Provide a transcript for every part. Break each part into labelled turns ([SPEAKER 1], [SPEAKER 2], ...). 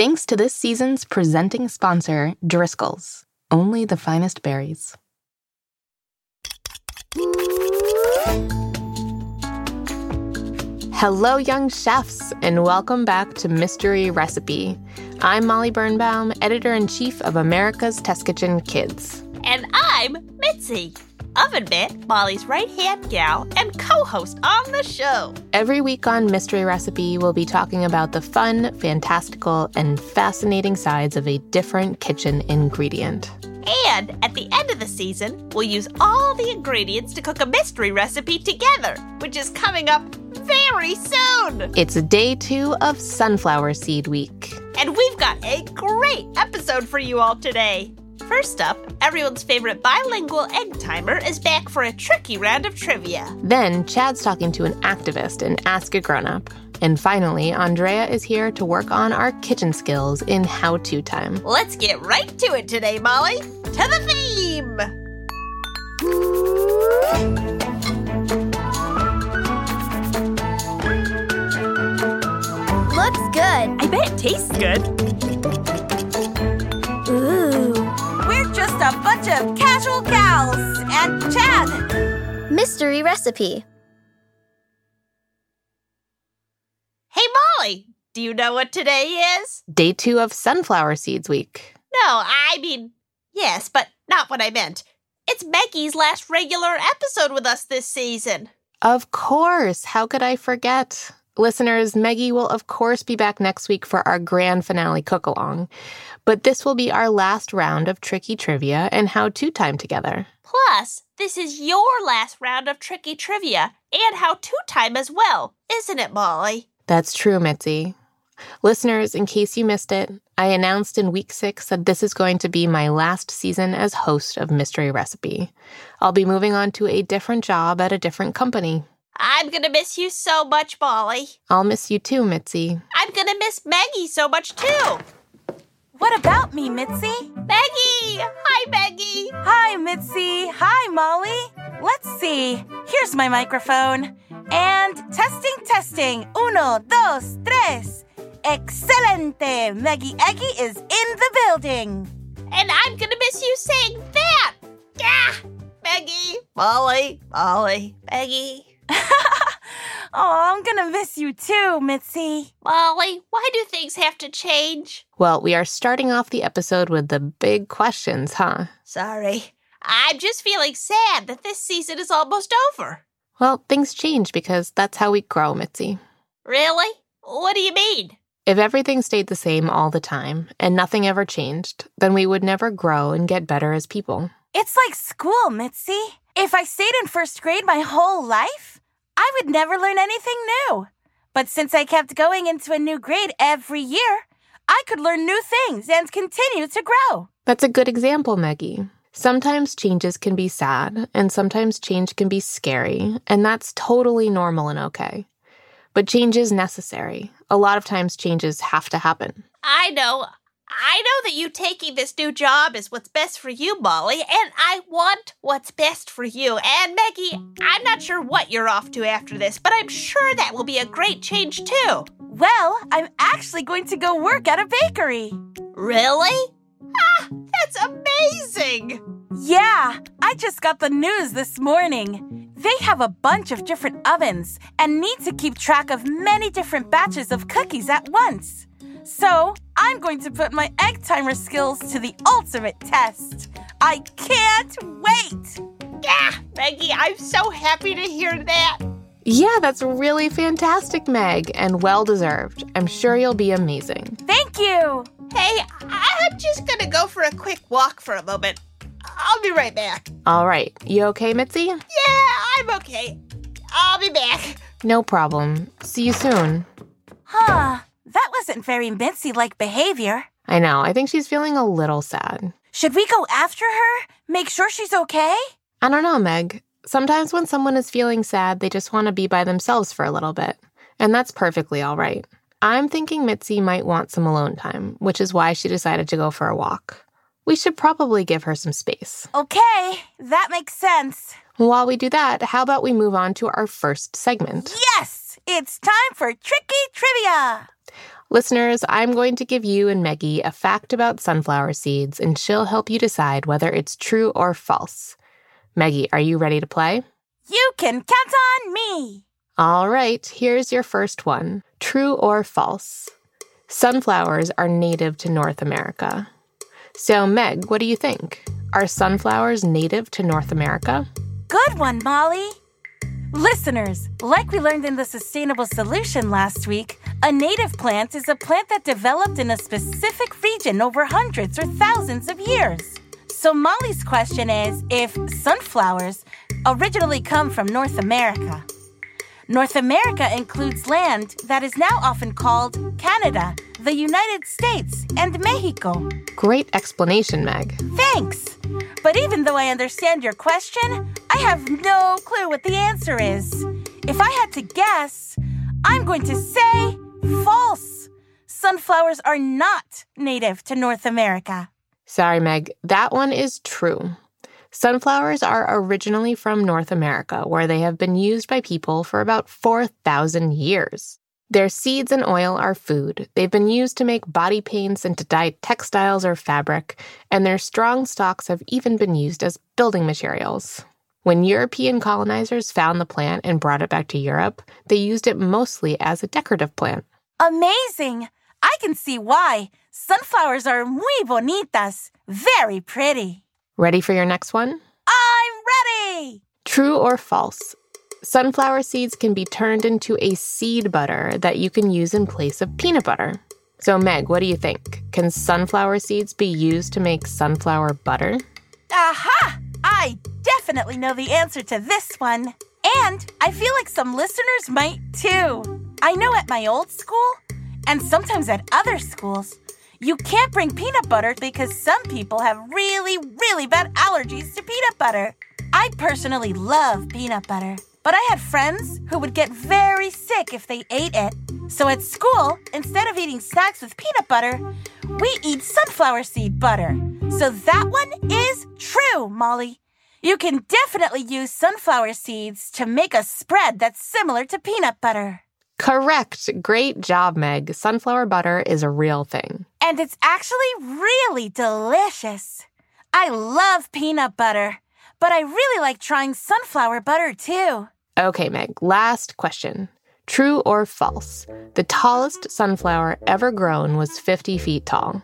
[SPEAKER 1] Thanks to this season's presenting sponsor, Driscoll's. Only the finest berries. Hello, young chefs, and welcome back to Mystery Recipe. I'm Molly Birnbaum, editor in chief of America's Test Kitchen Kids.
[SPEAKER 2] And I'm Mitzi, oven mitt, Molly's right hand gal, and co host on the show.
[SPEAKER 1] Every week on Mystery Recipe, we'll be talking about the fun, fantastical, and fascinating sides of a different kitchen ingredient.
[SPEAKER 2] And at the end of the season, we'll use all the ingredients to cook a mystery recipe together, which is coming up very soon.
[SPEAKER 1] It's day two of Sunflower Seed Week.
[SPEAKER 2] And we've got a great episode for you all today. First up, everyone's favorite bilingual egg timer is back for a tricky round of trivia.
[SPEAKER 1] Then, Chad's talking to an activist in Ask a Grown Up. And finally, Andrea is here to work on our kitchen skills in How To Time.
[SPEAKER 2] Let's get right to it today, Molly. To the theme!
[SPEAKER 3] Looks good.
[SPEAKER 2] I bet it tastes good.
[SPEAKER 4] A bunch of casual gals and Chad.
[SPEAKER 3] Mystery recipe.
[SPEAKER 2] Hey, Molly, do you know what today is?
[SPEAKER 1] Day two of Sunflower Seeds Week.
[SPEAKER 2] No, I mean, yes, but not what I meant. It's Meggy's last regular episode with us this season.
[SPEAKER 1] Of course. How could I forget? Listeners, Meggy will of course be back next week for our grand finale cook along. But this will be our last round of tricky trivia and how to time together.
[SPEAKER 2] Plus, this is your last round of tricky trivia and how to time as well, isn't it, Molly?
[SPEAKER 1] That's true, Mitzi. Listeners, in case you missed it, I announced in week six that this is going to be my last season as host of Mystery Recipe. I'll be moving on to a different job at a different company.
[SPEAKER 2] I'm gonna miss you so much, Molly.
[SPEAKER 1] I'll miss you too, Mitzi.
[SPEAKER 2] I'm gonna miss Meggy so much too.
[SPEAKER 4] What about me, Mitzi?
[SPEAKER 2] Meggy! Hi, Meggy!
[SPEAKER 4] Hi, Mitzi. Hi, Molly. Let's see. Here's my microphone. And testing, testing. Uno, dos, tres. Excelente. Meggy Eggy is in the building.
[SPEAKER 2] And I'm gonna miss you saying that! Ah! Meggy! Molly! Molly! Meggy!
[SPEAKER 4] Oh, I'm gonna miss you too, Mitzi.
[SPEAKER 2] Molly, why do things have to change?
[SPEAKER 1] Well, we are starting off the episode with the big questions, huh?
[SPEAKER 2] Sorry. I'm just feeling sad that this season is almost over.
[SPEAKER 1] Well, things change because that's how we grow, Mitzi.
[SPEAKER 2] Really? What do you mean?
[SPEAKER 1] If everything stayed the same all the time and nothing ever changed, then we would never grow and get better as people.
[SPEAKER 4] It's like school, Mitzi. If I stayed in first grade my whole life, I would never learn anything new. But since I kept going into a new grade every year, I could learn new things and continue to grow.
[SPEAKER 1] That's a good example, Meggy. Sometimes changes can be sad, and sometimes change can be scary, and that's totally normal and okay. But change is necessary. A lot of times, changes have to happen.
[SPEAKER 2] I know. I know that you taking this new job is what's best for you, Molly, and I want what's best for you. And Meggy, I'm not sure what you're off to after this, but I'm sure that will be a great change too.
[SPEAKER 4] Well, I'm actually going to go work at a bakery.
[SPEAKER 2] Really? Ah, that's amazing!
[SPEAKER 4] Yeah, I just got the news this morning. They have a bunch of different ovens and need to keep track of many different batches of cookies at once. So, I'm going to put my egg timer skills to the ultimate test. I can't wait!
[SPEAKER 2] Yeah, Meggy, I'm so happy to hear that.
[SPEAKER 1] Yeah, that's really fantastic, Meg, and well deserved. I'm sure you'll be amazing.
[SPEAKER 4] Thank you!
[SPEAKER 2] Hey, I'm just gonna go for a quick walk for a moment. I'll be right back.
[SPEAKER 1] All right, you okay, Mitzi?
[SPEAKER 2] Yeah, I'm okay. I'll be back.
[SPEAKER 1] No problem. See you soon.
[SPEAKER 4] Huh, that wasn't very Mitzi like behavior.
[SPEAKER 1] I know, I think she's feeling a little sad.
[SPEAKER 4] Should we go after her? Make sure she's okay?
[SPEAKER 1] I don't know, Meg. Sometimes when someone is feeling sad, they just want to be by themselves for a little bit. And that's perfectly all right. I'm thinking Mitzi might want some alone time, which is why she decided to go for a walk. We should probably give her some space.
[SPEAKER 4] Okay, that makes sense.
[SPEAKER 1] While we do that, how about we move on to our first segment?
[SPEAKER 4] Yes, it's time for Tricky Trivia.
[SPEAKER 1] Listeners, I'm going to give you and Meggy a fact about sunflower seeds, and she'll help you decide whether it's true or false. Meggy, are you ready to play?
[SPEAKER 4] You can count on me.
[SPEAKER 1] All right, here's your first one True or false? Sunflowers are native to North America. So, Meg, what do you think? Are sunflowers native to North America?
[SPEAKER 4] Good one, Molly. Listeners, like we learned in the Sustainable Solution last week, a native plant is a plant that developed in a specific region over hundreds or thousands of years. So, Molly's question is if sunflowers originally come from North America. North America includes land that is now often called Canada, the United States, and Mexico.
[SPEAKER 1] Great explanation, Meg.
[SPEAKER 4] Thanks. But even though I understand your question, I have no clue what the answer is. If I had to guess, I'm going to say false. Sunflowers are not native to North America.
[SPEAKER 1] Sorry, Meg, that one is true. Sunflowers are originally from North America, where they have been used by people for about 4,000 years. Their seeds and oil are food. They've been used to make body paints and to dye textiles or fabric, and their strong stalks have even been used as building materials. When European colonizers found the plant and brought it back to Europe, they used it mostly as a decorative plant.
[SPEAKER 4] Amazing! I can see why. Sunflowers are muy bonitas, very pretty.
[SPEAKER 1] Ready for your next one?
[SPEAKER 4] I'm ready!
[SPEAKER 1] True or false? Sunflower seeds can be turned into a seed butter that you can use in place of peanut butter. So, Meg, what do you think? Can sunflower seeds be used to make sunflower butter?
[SPEAKER 4] Aha! I definitely know the answer to this one. And I feel like some listeners might too. I know at my old school, and sometimes at other schools, you can't bring peanut butter because some people have really, really bad allergies to peanut butter. I personally love peanut butter, but I had friends who would get very sick if they ate it. So at school, instead of eating snacks with peanut butter, we eat sunflower seed butter. So that one is true, Molly. You can definitely use sunflower seeds to make a spread that's similar to peanut butter.
[SPEAKER 1] Correct. Great job, Meg. Sunflower butter is a real thing.
[SPEAKER 4] And it's actually really delicious. I love peanut butter, but I really like trying sunflower butter too.
[SPEAKER 1] Okay, Meg, last question. True or false? The tallest sunflower ever grown was 50 feet tall.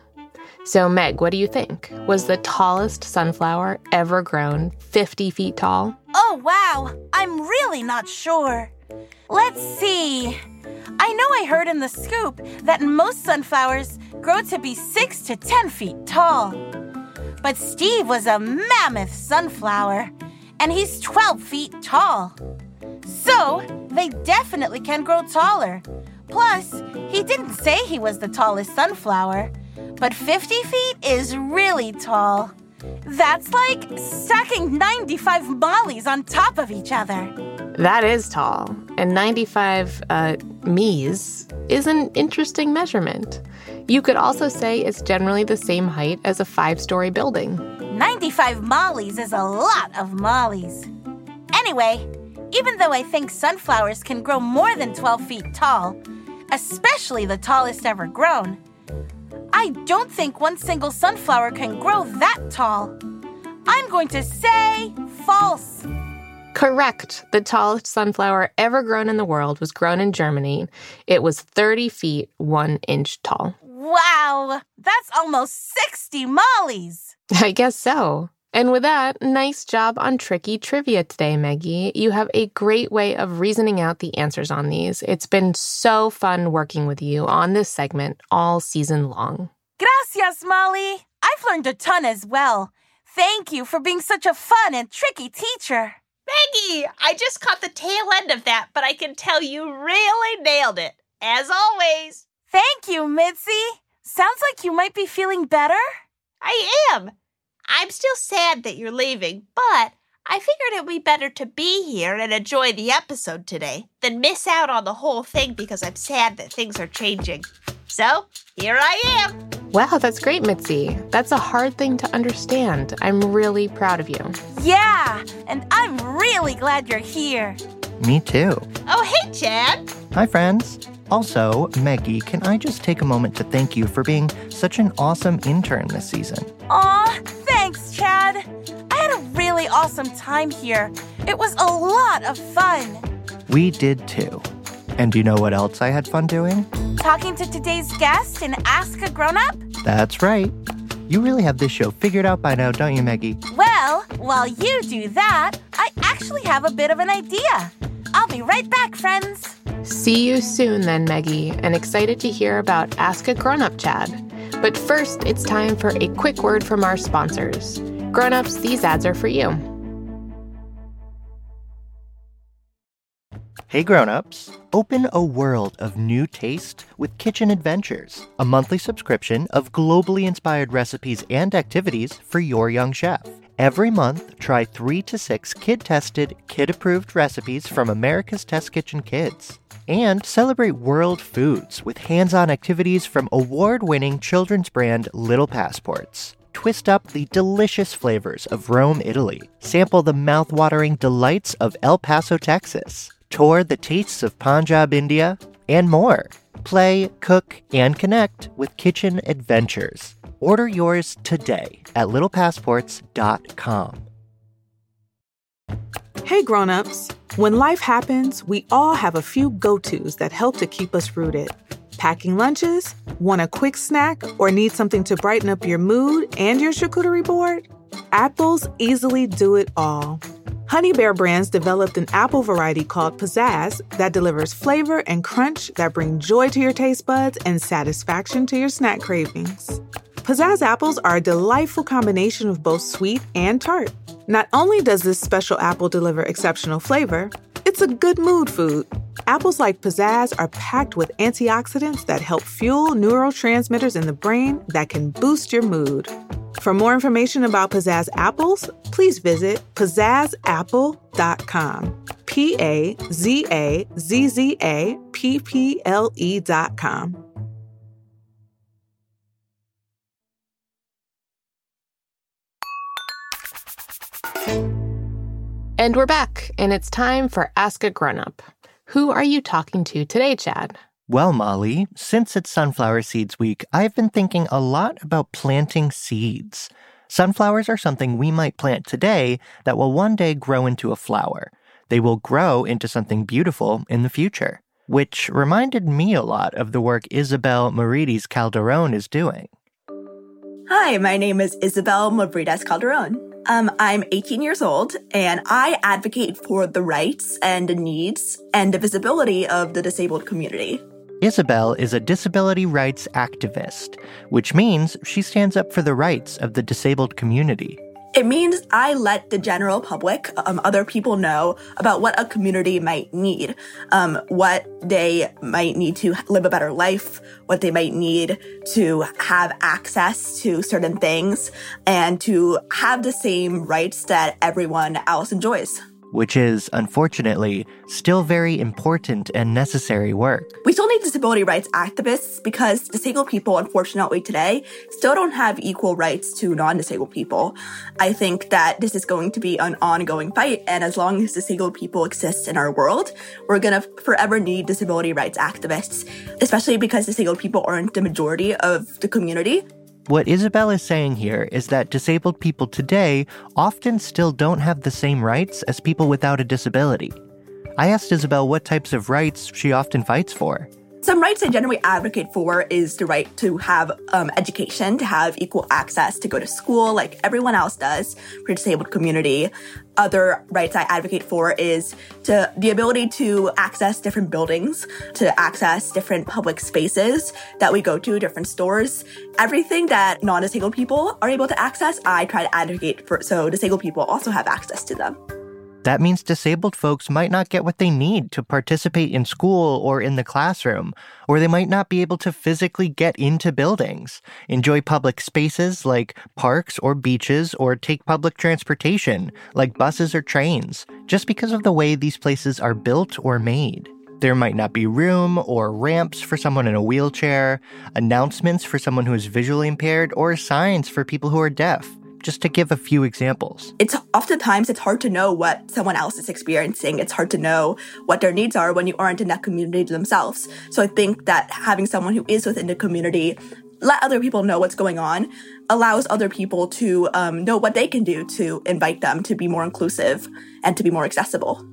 [SPEAKER 1] So, Meg, what do you think? Was the tallest sunflower ever grown 50 feet tall?
[SPEAKER 4] Oh, wow. I'm really not sure. Let's see. I know I heard in the scoop that most sunflowers grow to be 6 to 10 feet tall. But Steve was a mammoth sunflower, and he's 12 feet tall. So, they definitely can grow taller. Plus, he didn't say he was the tallest sunflower, but 50 feet is really tall. That's like stacking 95 mollies on top of each other.
[SPEAKER 1] That is tall. And 95 uh, me's is an interesting measurement. You could also say it's generally the same height as a five story building.
[SPEAKER 4] 95 mollies is a lot of mollies. Anyway, even though I think sunflowers can grow more than 12 feet tall, especially the tallest ever grown, I don't think one single sunflower can grow that tall. I'm going to say false.
[SPEAKER 1] Correct. The tallest sunflower ever grown in the world was grown in Germany. It was 30 feet, 1 inch tall.
[SPEAKER 4] Wow, that's almost 60 mollies.
[SPEAKER 1] I guess so. And with that, nice job on tricky trivia today, Meggy. You have a great way of reasoning out the answers on these. It's been so fun working with you on this segment all season long.
[SPEAKER 4] Gracias, Molly. I've learned a ton as well. Thank you for being such a fun and tricky teacher.
[SPEAKER 2] Meggy, I just caught the tail end of that, but I can tell you really nailed it. As always.
[SPEAKER 4] Thank you, Mitzi. Sounds like you might be feeling better.
[SPEAKER 2] I am. I'm still sad that you're leaving, but I figured it'd be better to be here and enjoy the episode today than miss out on the whole thing because I'm sad that things are changing. So, here I am.
[SPEAKER 1] Wow, that's great, Mitzi. That's a hard thing to understand. I'm really proud of you.
[SPEAKER 4] Yeah, and I'm really glad you're here.
[SPEAKER 5] Me too.
[SPEAKER 2] Oh, hey, Chad.
[SPEAKER 5] Hi, friends. Also, Meggy, can I just take a moment to thank you for being such an awesome intern this season?
[SPEAKER 4] Aw, thanks, Chad. I had a really awesome time here. It was a lot of fun.
[SPEAKER 5] We did too. And do you know what else I had fun doing?
[SPEAKER 4] Talking to today's guest and Ask a Grown Up?
[SPEAKER 5] That's right. You really have this show figured out by now, don't you, Meggy?
[SPEAKER 4] Well, while you do that, I actually have a bit of an idea. I'll be right back, friends.
[SPEAKER 1] See you soon, then, Meggy, and excited to hear about Ask a Grown Up Chad. But first, it's time for a quick word from our sponsors. Grown ups, these ads are for you.
[SPEAKER 5] Hey grown-ups, open a world of new taste with Kitchen Adventures, a monthly subscription of globally inspired recipes and activities for your young chef. Every month, try 3 to 6 kid-tested, kid-approved recipes from America's Test Kitchen Kids. And celebrate world foods with hands-on activities from award-winning children's brand Little Passports twist up the delicious flavors of Rome, Italy. Sample the mouth-watering delights of El Paso, Texas. Tour the tastes of Punjab, India, and more. Play, cook, and connect with Kitchen Adventures. Order yours today at littlepassports.com.
[SPEAKER 6] Hey grown-ups, when life happens, we all have a few go-tos that help to keep us rooted. Packing lunches? Want a quick snack or need something to brighten up your mood and your charcuterie board? Apples easily do it all. Honey Bear Brands developed an apple variety called Pizzazz that delivers flavor and crunch that bring joy to your taste buds and satisfaction to your snack cravings. Pizzazz apples are a delightful combination of both sweet and tart. Not only does this special apple deliver exceptional flavor, it's a good mood food. Apples like Pizzazz are packed with antioxidants that help fuel neurotransmitters in the brain that can boost your mood. For more information about Pizzazz apples, please visit pizzazapple.com. P A Z A Z Z A P P L E.com.
[SPEAKER 1] And we're back, and it's time for Ask a Grown Up. Who are you talking to today, Chad?
[SPEAKER 5] Well, Molly, since it's Sunflower Seeds Week, I've been thinking a lot about planting seeds. Sunflowers are something we might plant today that will one day grow into a flower. They will grow into something beautiful in the future, which reminded me a lot of the work Isabel Mavrides Calderon is doing.
[SPEAKER 7] Hi, my name is Isabel Mavrides Calderon. Um, I'm 18 years old and I advocate for the rights and needs and the visibility of the disabled community.
[SPEAKER 5] Isabel is a disability rights activist, which means she stands up for the rights of the disabled community.
[SPEAKER 7] It means I let the general public, um, other people know about what a community might need, um, what they might need to live a better life, what they might need to have access to certain things, and to have the same rights that everyone else enjoys
[SPEAKER 5] which is, unfortunately, still very important and necessary work.
[SPEAKER 7] We still need disability rights activists because disabled people, unfortunately, today still don't have equal rights to non disabled people. I think that this is going to be an ongoing fight, and as long as disabled people exist in our world, we're gonna forever need disability rights activists, especially because disabled people aren't the majority of the community.
[SPEAKER 5] What Isabel is saying here is that disabled people today often still don't have the same rights as people without a disability. I asked Isabel what types of rights she often fights for.
[SPEAKER 7] Some rights I generally advocate for is the right to have um, education, to have equal access to go to school like everyone else does for disabled community. Other rights I advocate for is to the ability to access different buildings, to access different public spaces that we go to, different stores. Everything that non-disabled people are able to access, I try to advocate for so disabled people also have access to them.
[SPEAKER 5] That means disabled folks might not get what they need to participate in school or in the classroom, or they might not be able to physically get into buildings, enjoy public spaces like parks or beaches, or take public transportation like buses or trains, just because of the way these places are built or made. There might not be room or ramps for someone in a wheelchair, announcements for someone who is visually impaired, or signs for people who are deaf just to give a few examples.
[SPEAKER 7] It's oftentimes it's hard to know what someone else is experiencing. It's hard to know what their needs are when you aren't in that community themselves. So I think that having someone who is within the community let other people know what's going on allows other people to um, know what they can do to invite them to be more inclusive and to be more accessible.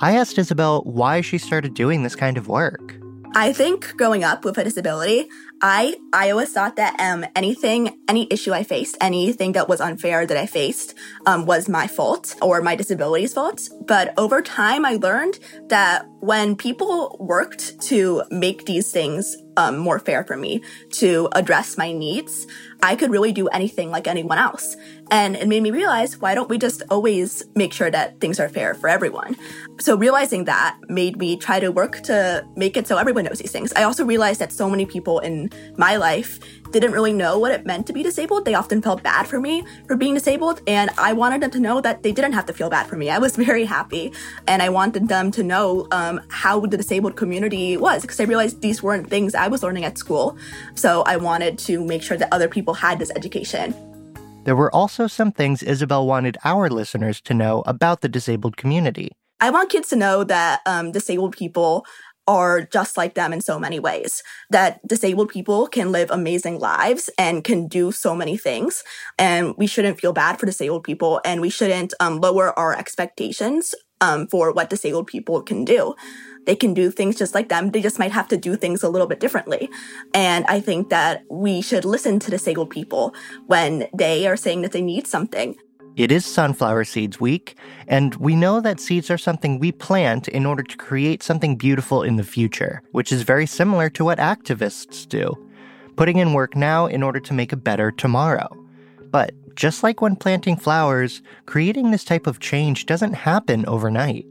[SPEAKER 5] I asked Isabel why she started doing this kind of work.
[SPEAKER 7] I think growing up with a disability, I I always thought that um anything any issue I faced, anything that was unfair that I faced, um, was my fault or my disability's fault. But over time, I learned that when people worked to make these things um, more fair for me, to address my needs, I could really do anything like anyone else. And it made me realize why don't we just always make sure that things are fair for everyone? So realizing that made me try to work to make it so everyone knows these things. I also realized that so many people in my life didn't really know what it meant to be disabled. They often felt bad for me for being disabled, and I wanted them to know that they didn't have to feel bad for me. I was very happy, and I wanted them to know um, how the disabled community was because I realized these weren't things I was learning at school. So I wanted to make sure that other people had this education.
[SPEAKER 5] There were also some things Isabel wanted our listeners to know about the disabled community.
[SPEAKER 7] I want kids to know that um, disabled people are just like them in so many ways. That disabled people can live amazing lives and can do so many things. And we shouldn't feel bad for disabled people and we shouldn't um, lower our expectations um, for what disabled people can do. They can do things just like them. They just might have to do things a little bit differently. And I think that we should listen to disabled people when they are saying that they need something.
[SPEAKER 5] It is Sunflower Seeds Week, and we know that seeds are something we plant in order to create something beautiful in the future, which is very similar to what activists do, putting in work now in order to make a better tomorrow. But just like when planting flowers, creating this type of change doesn't happen overnight.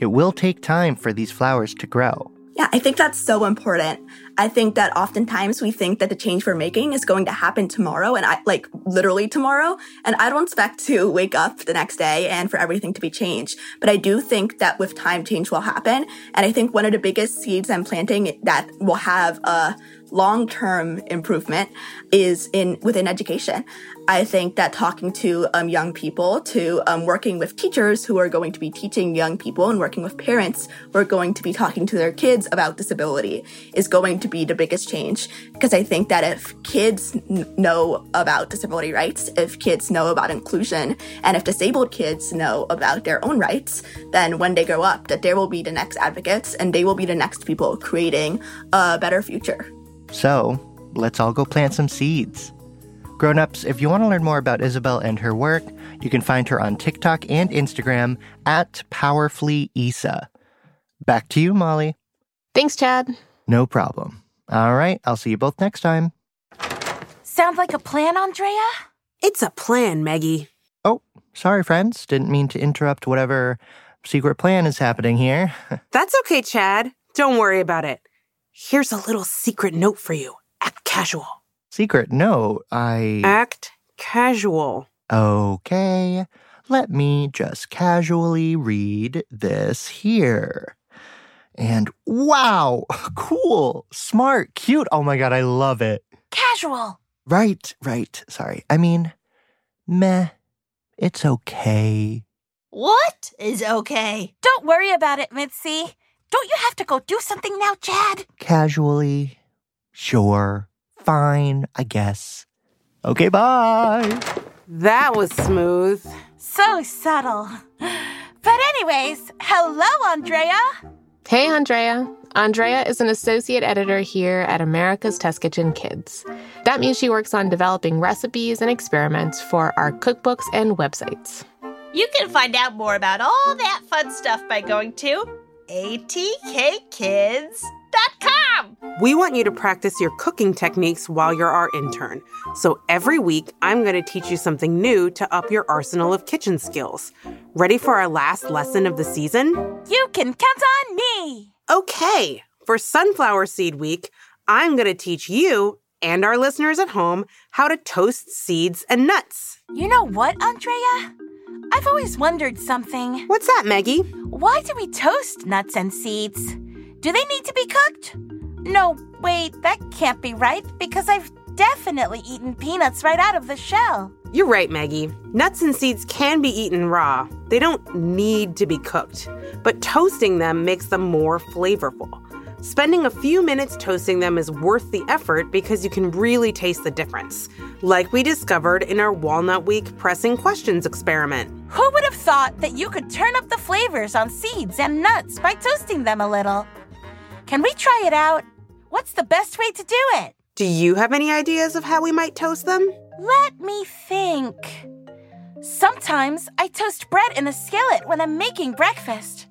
[SPEAKER 5] It will take time for these flowers to grow.
[SPEAKER 7] Yeah, I think that's so important. I think that oftentimes we think that the change we're making is going to happen tomorrow and I like literally tomorrow. And I don't expect to wake up the next day and for everything to be changed. But I do think that with time change will happen. And I think one of the biggest seeds I'm planting that will have a long-term improvement is in within education. I think that talking to um, young people, to um, working with teachers who are going to be teaching young people and working with parents who are going to be talking to their kids about disability is going to be the biggest change. Because I think that if kids n- know about disability rights, if kids know about inclusion, and if disabled kids know about their own rights, then when they grow up, that there will be the next advocates and they will be the next people creating a better future.
[SPEAKER 5] So, let's all go plant some seeds. Grown-ups, if you want to learn more about Isabel and her work, you can find her on TikTok and Instagram at Powerfully PowerfullyIsa. Back to you, Molly.
[SPEAKER 1] Thanks, Chad.
[SPEAKER 5] No problem. All right, I'll see you both next time.
[SPEAKER 4] Sounds like a plan, Andrea?
[SPEAKER 8] It's a plan, Meggy.
[SPEAKER 5] Oh, sorry, friends. Didn't mean to interrupt whatever secret plan is happening here.
[SPEAKER 8] That's okay, Chad. Don't worry about it. Here's a little secret note for you. Act casual.
[SPEAKER 5] secret note, I.
[SPEAKER 8] Act casual.
[SPEAKER 5] Okay, let me just casually read this here. And wow, cool, smart, cute. Oh my god, I love it.
[SPEAKER 4] Casual.
[SPEAKER 5] Right, right. Sorry. I mean, meh. It's okay.
[SPEAKER 2] What is okay?
[SPEAKER 4] Don't worry about it, Mitzi. Don't you have to go do something now, Chad?
[SPEAKER 5] Casually. Sure. Fine, I guess. Okay, bye.
[SPEAKER 8] That was smooth.
[SPEAKER 4] So subtle. But, anyways, hello, Andrea.
[SPEAKER 1] Hey, Andrea. Andrea is an associate editor here at America's Test Kitchen Kids. That means she works on developing recipes and experiments for our cookbooks and websites.
[SPEAKER 2] You can find out more about all that fun stuff by going to atkkids.com.
[SPEAKER 8] We want you to practice your cooking techniques while you're our intern. So every week, I'm going to teach you something new to up your arsenal of kitchen skills. Ready for our last lesson of the season?
[SPEAKER 4] You can count on me.
[SPEAKER 8] Okay, for Sunflower Seed Week, I'm going to teach you and our listeners at home how to toast seeds and nuts.
[SPEAKER 4] You know what, Andrea? I've always wondered something.
[SPEAKER 8] What's that, Meggy?
[SPEAKER 4] Why do we toast nuts and seeds? Do they need to be cooked? No, wait, that can't be right because I've definitely eaten peanuts right out of the shell.
[SPEAKER 8] You're right, Meggy. Nuts and seeds can be eaten raw. They don't need to be cooked, but toasting them makes them more flavorful. Spending a few minutes toasting them is worth the effort because you can really taste the difference, like we discovered in our Walnut Week pressing questions experiment.
[SPEAKER 4] Who would have thought that you could turn up the flavors on seeds and nuts by toasting them a little? Can we try it out? What's the best way to do it?
[SPEAKER 8] Do you have any ideas of how we might toast them?
[SPEAKER 4] Let me think. Sometimes I toast bread in a skillet when I'm making breakfast.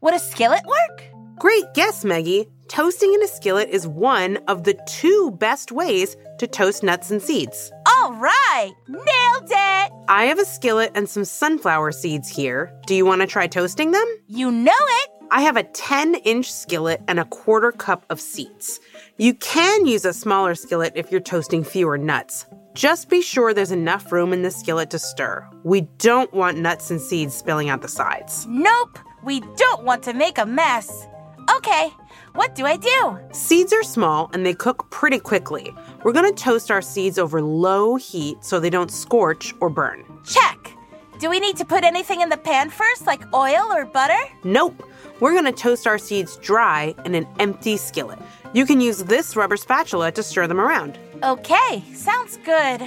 [SPEAKER 4] Would a skillet work?
[SPEAKER 8] Great guess, Meggy. Toasting in a skillet is one of the two best ways to toast nuts and seeds.
[SPEAKER 4] All right, nailed it.
[SPEAKER 8] I have a skillet and some sunflower seeds here. Do you want to try toasting them?
[SPEAKER 4] You know it.
[SPEAKER 8] I have a 10 inch skillet and a quarter cup of seeds. You can use a smaller skillet if you're toasting fewer nuts. Just be sure there's enough room in the skillet to stir. We don't want nuts and seeds spilling out the sides.
[SPEAKER 4] Nope, we don't want to make a mess. Okay, what do I do?
[SPEAKER 8] Seeds are small and they cook pretty quickly. We're to toast our seeds over low heat so they don't scorch or burn.
[SPEAKER 4] Check. Do we need to put anything in the pan first, like oil or butter?
[SPEAKER 8] Nope. We're to toast our seeds dry in an empty skillet. You can use this rubber spatula to stir them around.
[SPEAKER 4] Okay, sounds good.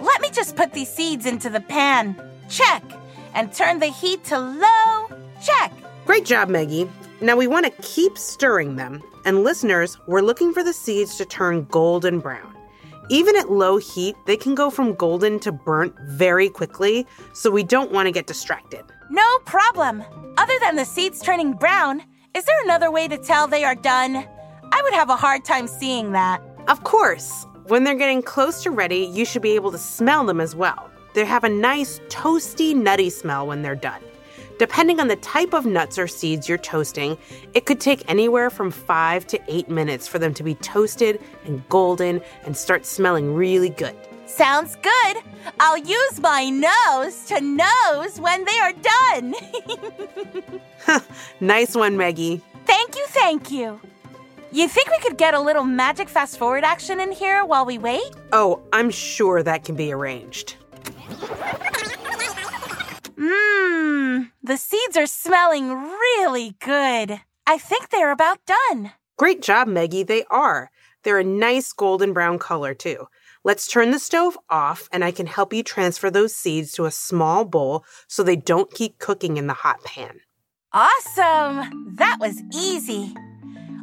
[SPEAKER 4] Let me just put these seeds into the pan. Check. And turn the heat to low. Check.
[SPEAKER 8] Great job, Meggy. Now we want to keep stirring them. And listeners, we're looking for the seeds to turn golden brown. Even at low heat, they can go from golden to burnt very quickly, so we don't want to get distracted.
[SPEAKER 4] No problem. Other than the seeds turning brown, is there another way to tell they are done? I would have a hard time seeing that.
[SPEAKER 8] Of course. When they're getting close to ready, you should be able to smell them as well. They have a nice toasty, nutty smell when they're done. Depending on the type of nuts or seeds you're toasting, it could take anywhere from five to eight minutes for them to be toasted and golden and start smelling really good.
[SPEAKER 4] Sounds good. I'll use my nose to nose when they are done.
[SPEAKER 8] nice one, Meggy.
[SPEAKER 4] thank you, thank you. You think we could get a little magic fast forward action in here while we wait?
[SPEAKER 8] Oh, I'm sure that can be arranged.
[SPEAKER 4] Mmm, the seeds are smelling really good. I think they're about done.
[SPEAKER 8] Great job, Meggy. They are. They're a nice golden brown color, too. Let's turn the stove off and I can help you transfer those seeds to a small bowl so they don't keep cooking in the hot pan.
[SPEAKER 4] Awesome! That was easy.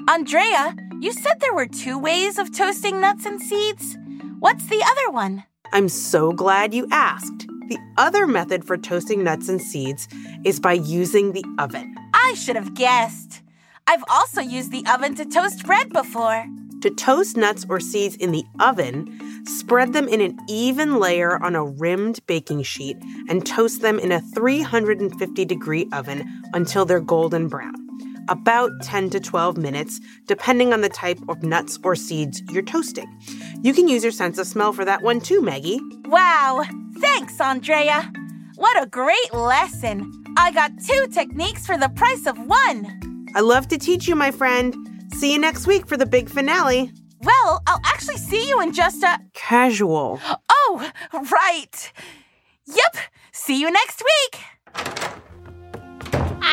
[SPEAKER 4] Andrea, you said there were two ways of toasting nuts and seeds. What's the other one?
[SPEAKER 8] I'm so glad you asked. The other method for toasting nuts and seeds is by using the oven.
[SPEAKER 4] I should have guessed. I've also used the oven to toast bread before.
[SPEAKER 8] To toast nuts or seeds in the oven, spread them in an even layer on a rimmed baking sheet and toast them in a 350 degree oven until they're golden brown. About 10 to 12 minutes, depending on the type of nuts or seeds you're toasting. You can use your sense of smell for that one too, Meggy.
[SPEAKER 4] Wow! Thanks, Andrea. What a great lesson. I got two techniques for the price of one.
[SPEAKER 8] I love to teach you, my friend. See you next week for the big finale.
[SPEAKER 4] Well, I'll actually see you in just a.
[SPEAKER 8] Casual.
[SPEAKER 4] Oh, right. Yep. See you next week.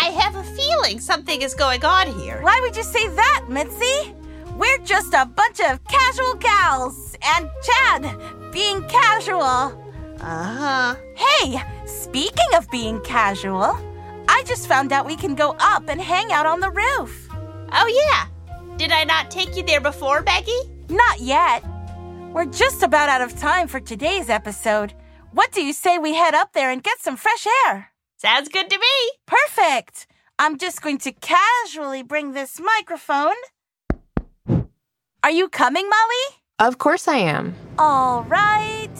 [SPEAKER 2] I have a feeling something is going on here.
[SPEAKER 4] Why would you say that, Mitzi? We're just a bunch of casual gals. And Chad, being casual.
[SPEAKER 2] Uh huh.
[SPEAKER 4] Hey, speaking of being casual, I just found out we can go up and hang out on the roof.
[SPEAKER 2] Oh, yeah. Did I not take you there before, Meggy?
[SPEAKER 4] Not yet. We're just about out of time for today's episode. What do you say we head up there and get some fresh air?
[SPEAKER 2] Sounds good to me.
[SPEAKER 4] Perfect. I'm just going to casually bring this microphone. Are you coming, Molly?
[SPEAKER 1] Of course I am.
[SPEAKER 4] All right.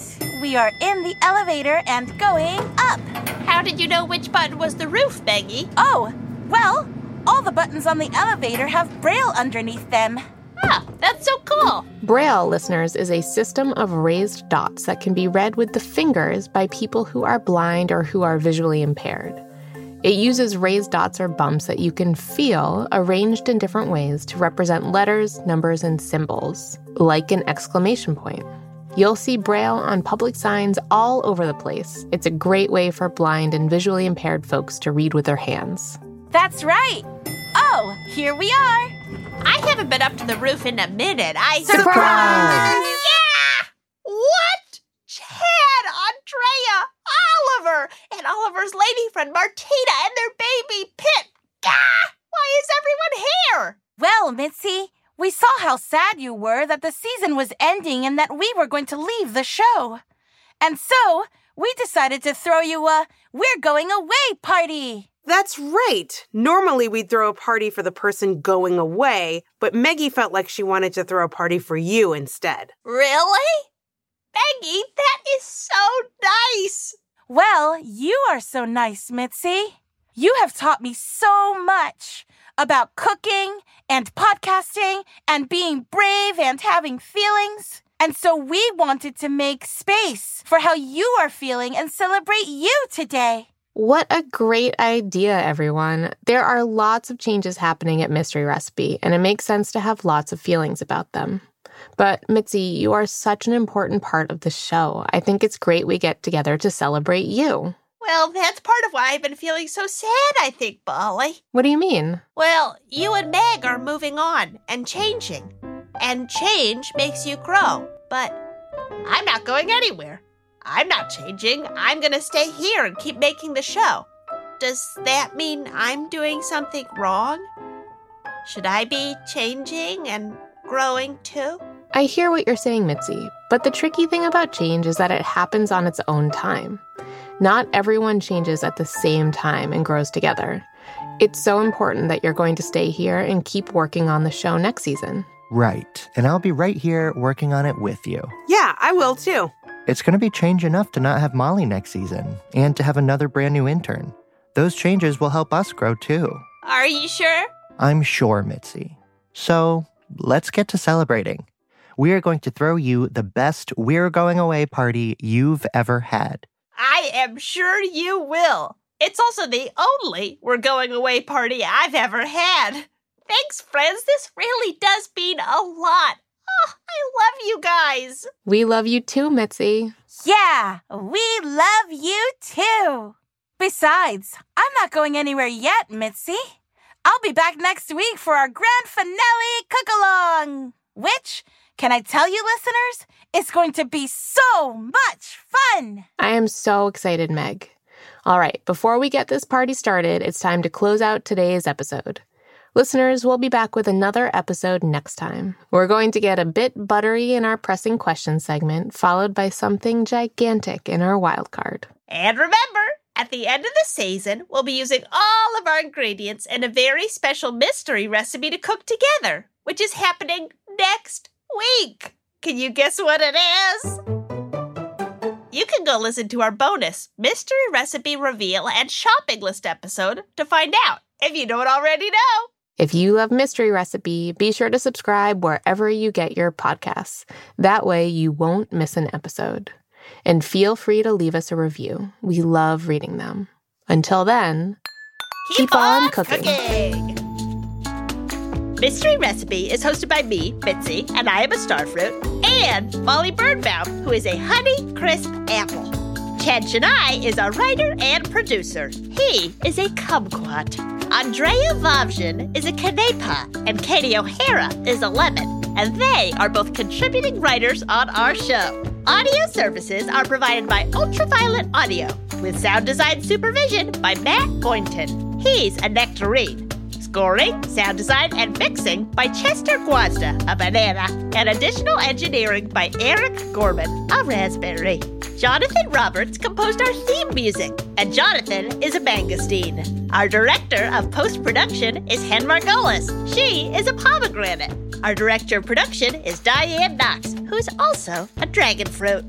[SPEAKER 4] We are in the elevator and going up.
[SPEAKER 2] How did you know which button was the roof, Meggy?
[SPEAKER 4] Oh, well, all the buttons on the elevator have braille underneath them.
[SPEAKER 2] Ah, that's so cool.
[SPEAKER 1] Braille, listeners, is a system of raised dots that can be read with the fingers by people who are blind or who are visually impaired. It uses raised dots or bumps that you can feel arranged in different ways to represent letters, numbers, and symbols, like an exclamation point. You'll see Braille on public signs all over the place. It's a great way for blind and visually impaired folks to read with their hands.
[SPEAKER 4] That's right. Oh, here we are.
[SPEAKER 2] I haven't been up to the roof in a minute. I
[SPEAKER 1] Surprise!
[SPEAKER 2] Yeah! What? Chad, Andrea, Oliver, and Oliver's lady friend Martina and their baby Pip. Gah! Why is everyone here?
[SPEAKER 4] Well, Mitzi, we saw how sad you were that the season was ending and that we were going to leave the show. And so, we decided to throw you a We're Going Away party.
[SPEAKER 8] That's right. Normally we'd throw a party for the person going away, but Meggy felt like she wanted to throw a party for you instead.
[SPEAKER 2] Really? Meggy, that is so nice.
[SPEAKER 4] Well, you are so nice, Mitzi. You have taught me so much about cooking and podcasting and being brave and having feelings. And so we wanted to make space for how you are feeling and celebrate you today.
[SPEAKER 1] What a great idea, everyone. There are lots of changes happening at Mystery Recipe, and it makes sense to have lots of feelings about them. But Mitzi, you are such an important part of the show. I think it's great we get together to celebrate you.
[SPEAKER 2] Well, that's part of why I've been feeling so sad, I think, Molly.
[SPEAKER 1] What do you mean?
[SPEAKER 2] Well, you and Meg are moving on and changing. And change makes you grow. But I'm not going anywhere. I'm not changing. I'm going to stay here and keep making the show. Does that mean I'm doing something wrong? Should I be changing and growing too?
[SPEAKER 1] I hear what you're saying, Mitzi, but the tricky thing about change is that it happens on its own time. Not everyone changes at the same time and grows together. It's so important that you're going to stay here and keep working on the show next season.
[SPEAKER 5] Right. And I'll be right here working on it with you.
[SPEAKER 8] Yeah, I will too.
[SPEAKER 5] It's going to be change enough to not have Molly next season and to have another brand new intern. Those changes will help us grow too.
[SPEAKER 2] Are you sure?
[SPEAKER 5] I'm sure, Mitzi. So let's get to celebrating. We are going to throw you the best We're Going Away party you've ever had.
[SPEAKER 2] I am sure you will. It's also the only we're going away party I've ever had. Thanks, friends. This really does mean a lot. Oh, I love you guys.
[SPEAKER 1] We love you too, Mitzi.
[SPEAKER 4] Yeah, we love you too. Besides, I'm not going anywhere yet, Mitzi. I'll be back next week for our grand finale cook along, which, can I tell you, listeners, is going to be so much fun.
[SPEAKER 1] I am so excited, Meg. All right, before we get this party started, it's time to close out today's episode. Listeners, we'll be back with another episode next time. We're going to get a bit buttery in our pressing questions segment, followed by something gigantic in our wild card.
[SPEAKER 2] And remember, at the end of the season, we'll be using all of our ingredients in a very special mystery recipe to cook together, which is happening next week. Can you guess what it is? You can go listen to our bonus mystery recipe reveal and shopping list episode to find out if you don't already know.
[SPEAKER 1] If you love Mystery Recipe, be sure to subscribe wherever you get your podcasts. That way, you won't miss an episode. And feel free to leave us a review. We love reading them. Until then, Keep on cooking.
[SPEAKER 2] Mystery Recipe is hosted by me, Mitzi, and I am a starfruit, and Molly Birnbaum, who is a honey crisp apple. Chad Chenail is a writer and producer. He is a kumquat. Andrea Wawrzyn is a canepa, and Katie O'Hara is a lemon. And they are both contributing writers on our show. Audio services are provided by Ultraviolet Audio, with sound design supervision by Matt Boynton. He's a nectarine. Scoring, sound design, and mixing by Chester Guazda, a banana, and additional engineering by Eric Gorman, a raspberry. Jonathan Roberts composed our theme music, and Jonathan is a mangosteen. Our director of post production is Hen Margolis. She is a pomegranate. Our director of production is Diane Knox, who is also a dragon fruit.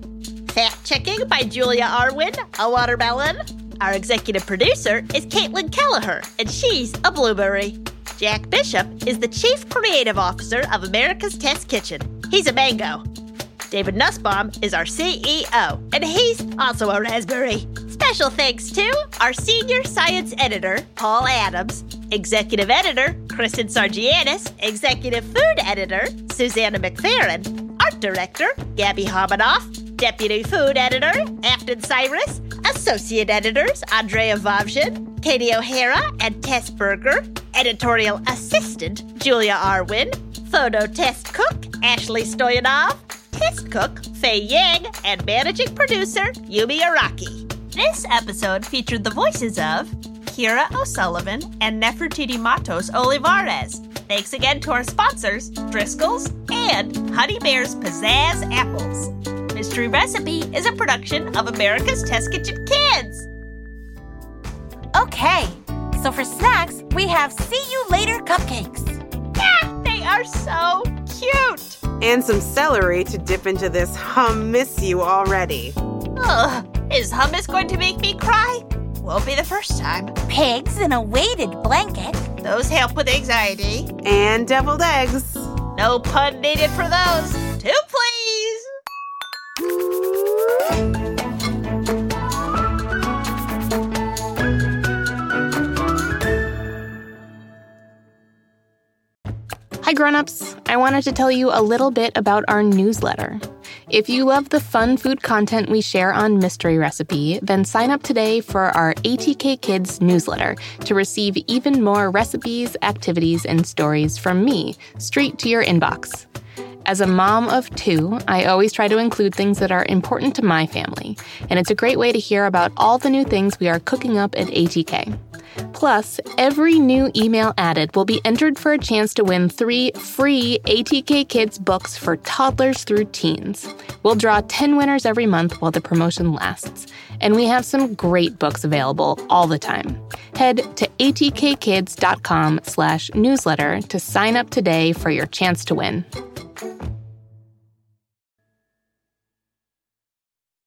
[SPEAKER 2] Fact checking by Julia Arwin, a watermelon. Our executive producer is Caitlin Kelleher, and she's a blueberry. Jack Bishop is the chief creative officer of America's Test Kitchen. He's a mango. David Nussbaum is our CEO, and he's also a raspberry. Special thanks to our senior science editor, Paul Adams, executive editor, Kristen Sargianis, executive food editor, Susanna McFerrin, art director, Gabby Homonoff, deputy food editor, Afton Cyrus, associate editors, Andrea Wawrzyn, Katie O'Hara, and Tess Berger, editorial assistant, Julia Arwin, photo test cook, Ashley Stoyanov, test cook, Faye Yang, and managing producer, Yumi Araki. This episode featured the voices of Kira O'Sullivan and Nefertiti Matos Olivares. Thanks again to our sponsors, Driscoll's and Honey Bear's Pizzazz Apples. Mystery Recipe is a production of America's Test Kitchen Kids.
[SPEAKER 4] Okay, so for snacks, we have See You Later cupcakes.
[SPEAKER 2] Yeah, they are so cute.
[SPEAKER 8] And some celery to dip into this hum miss you already.
[SPEAKER 2] Ugh, is hummus going to make me cry? Won't be the first time.
[SPEAKER 4] Pigs in a weighted blanket.
[SPEAKER 2] Those help with anxiety.
[SPEAKER 8] And deviled eggs.
[SPEAKER 2] No pun needed for those. Two, please.
[SPEAKER 1] Hi, grown-ups. I wanted to tell you a little bit about our newsletter. If you love the fun food content we share on Mystery Recipe, then sign up today for our ATK Kids newsletter to receive even more recipes, activities, and stories from me straight to your inbox. As a mom of two, I always try to include things that are important to my family, and it's a great way to hear about all the new things we are cooking up at ATK. Plus, every new email added will be entered for a chance to win three free ATK Kids books for toddlers through teens. We'll draw 10 winners every month while the promotion lasts, and we have some great books available all the time. Head to atkkids.com slash newsletter to sign up today for your chance to win thank you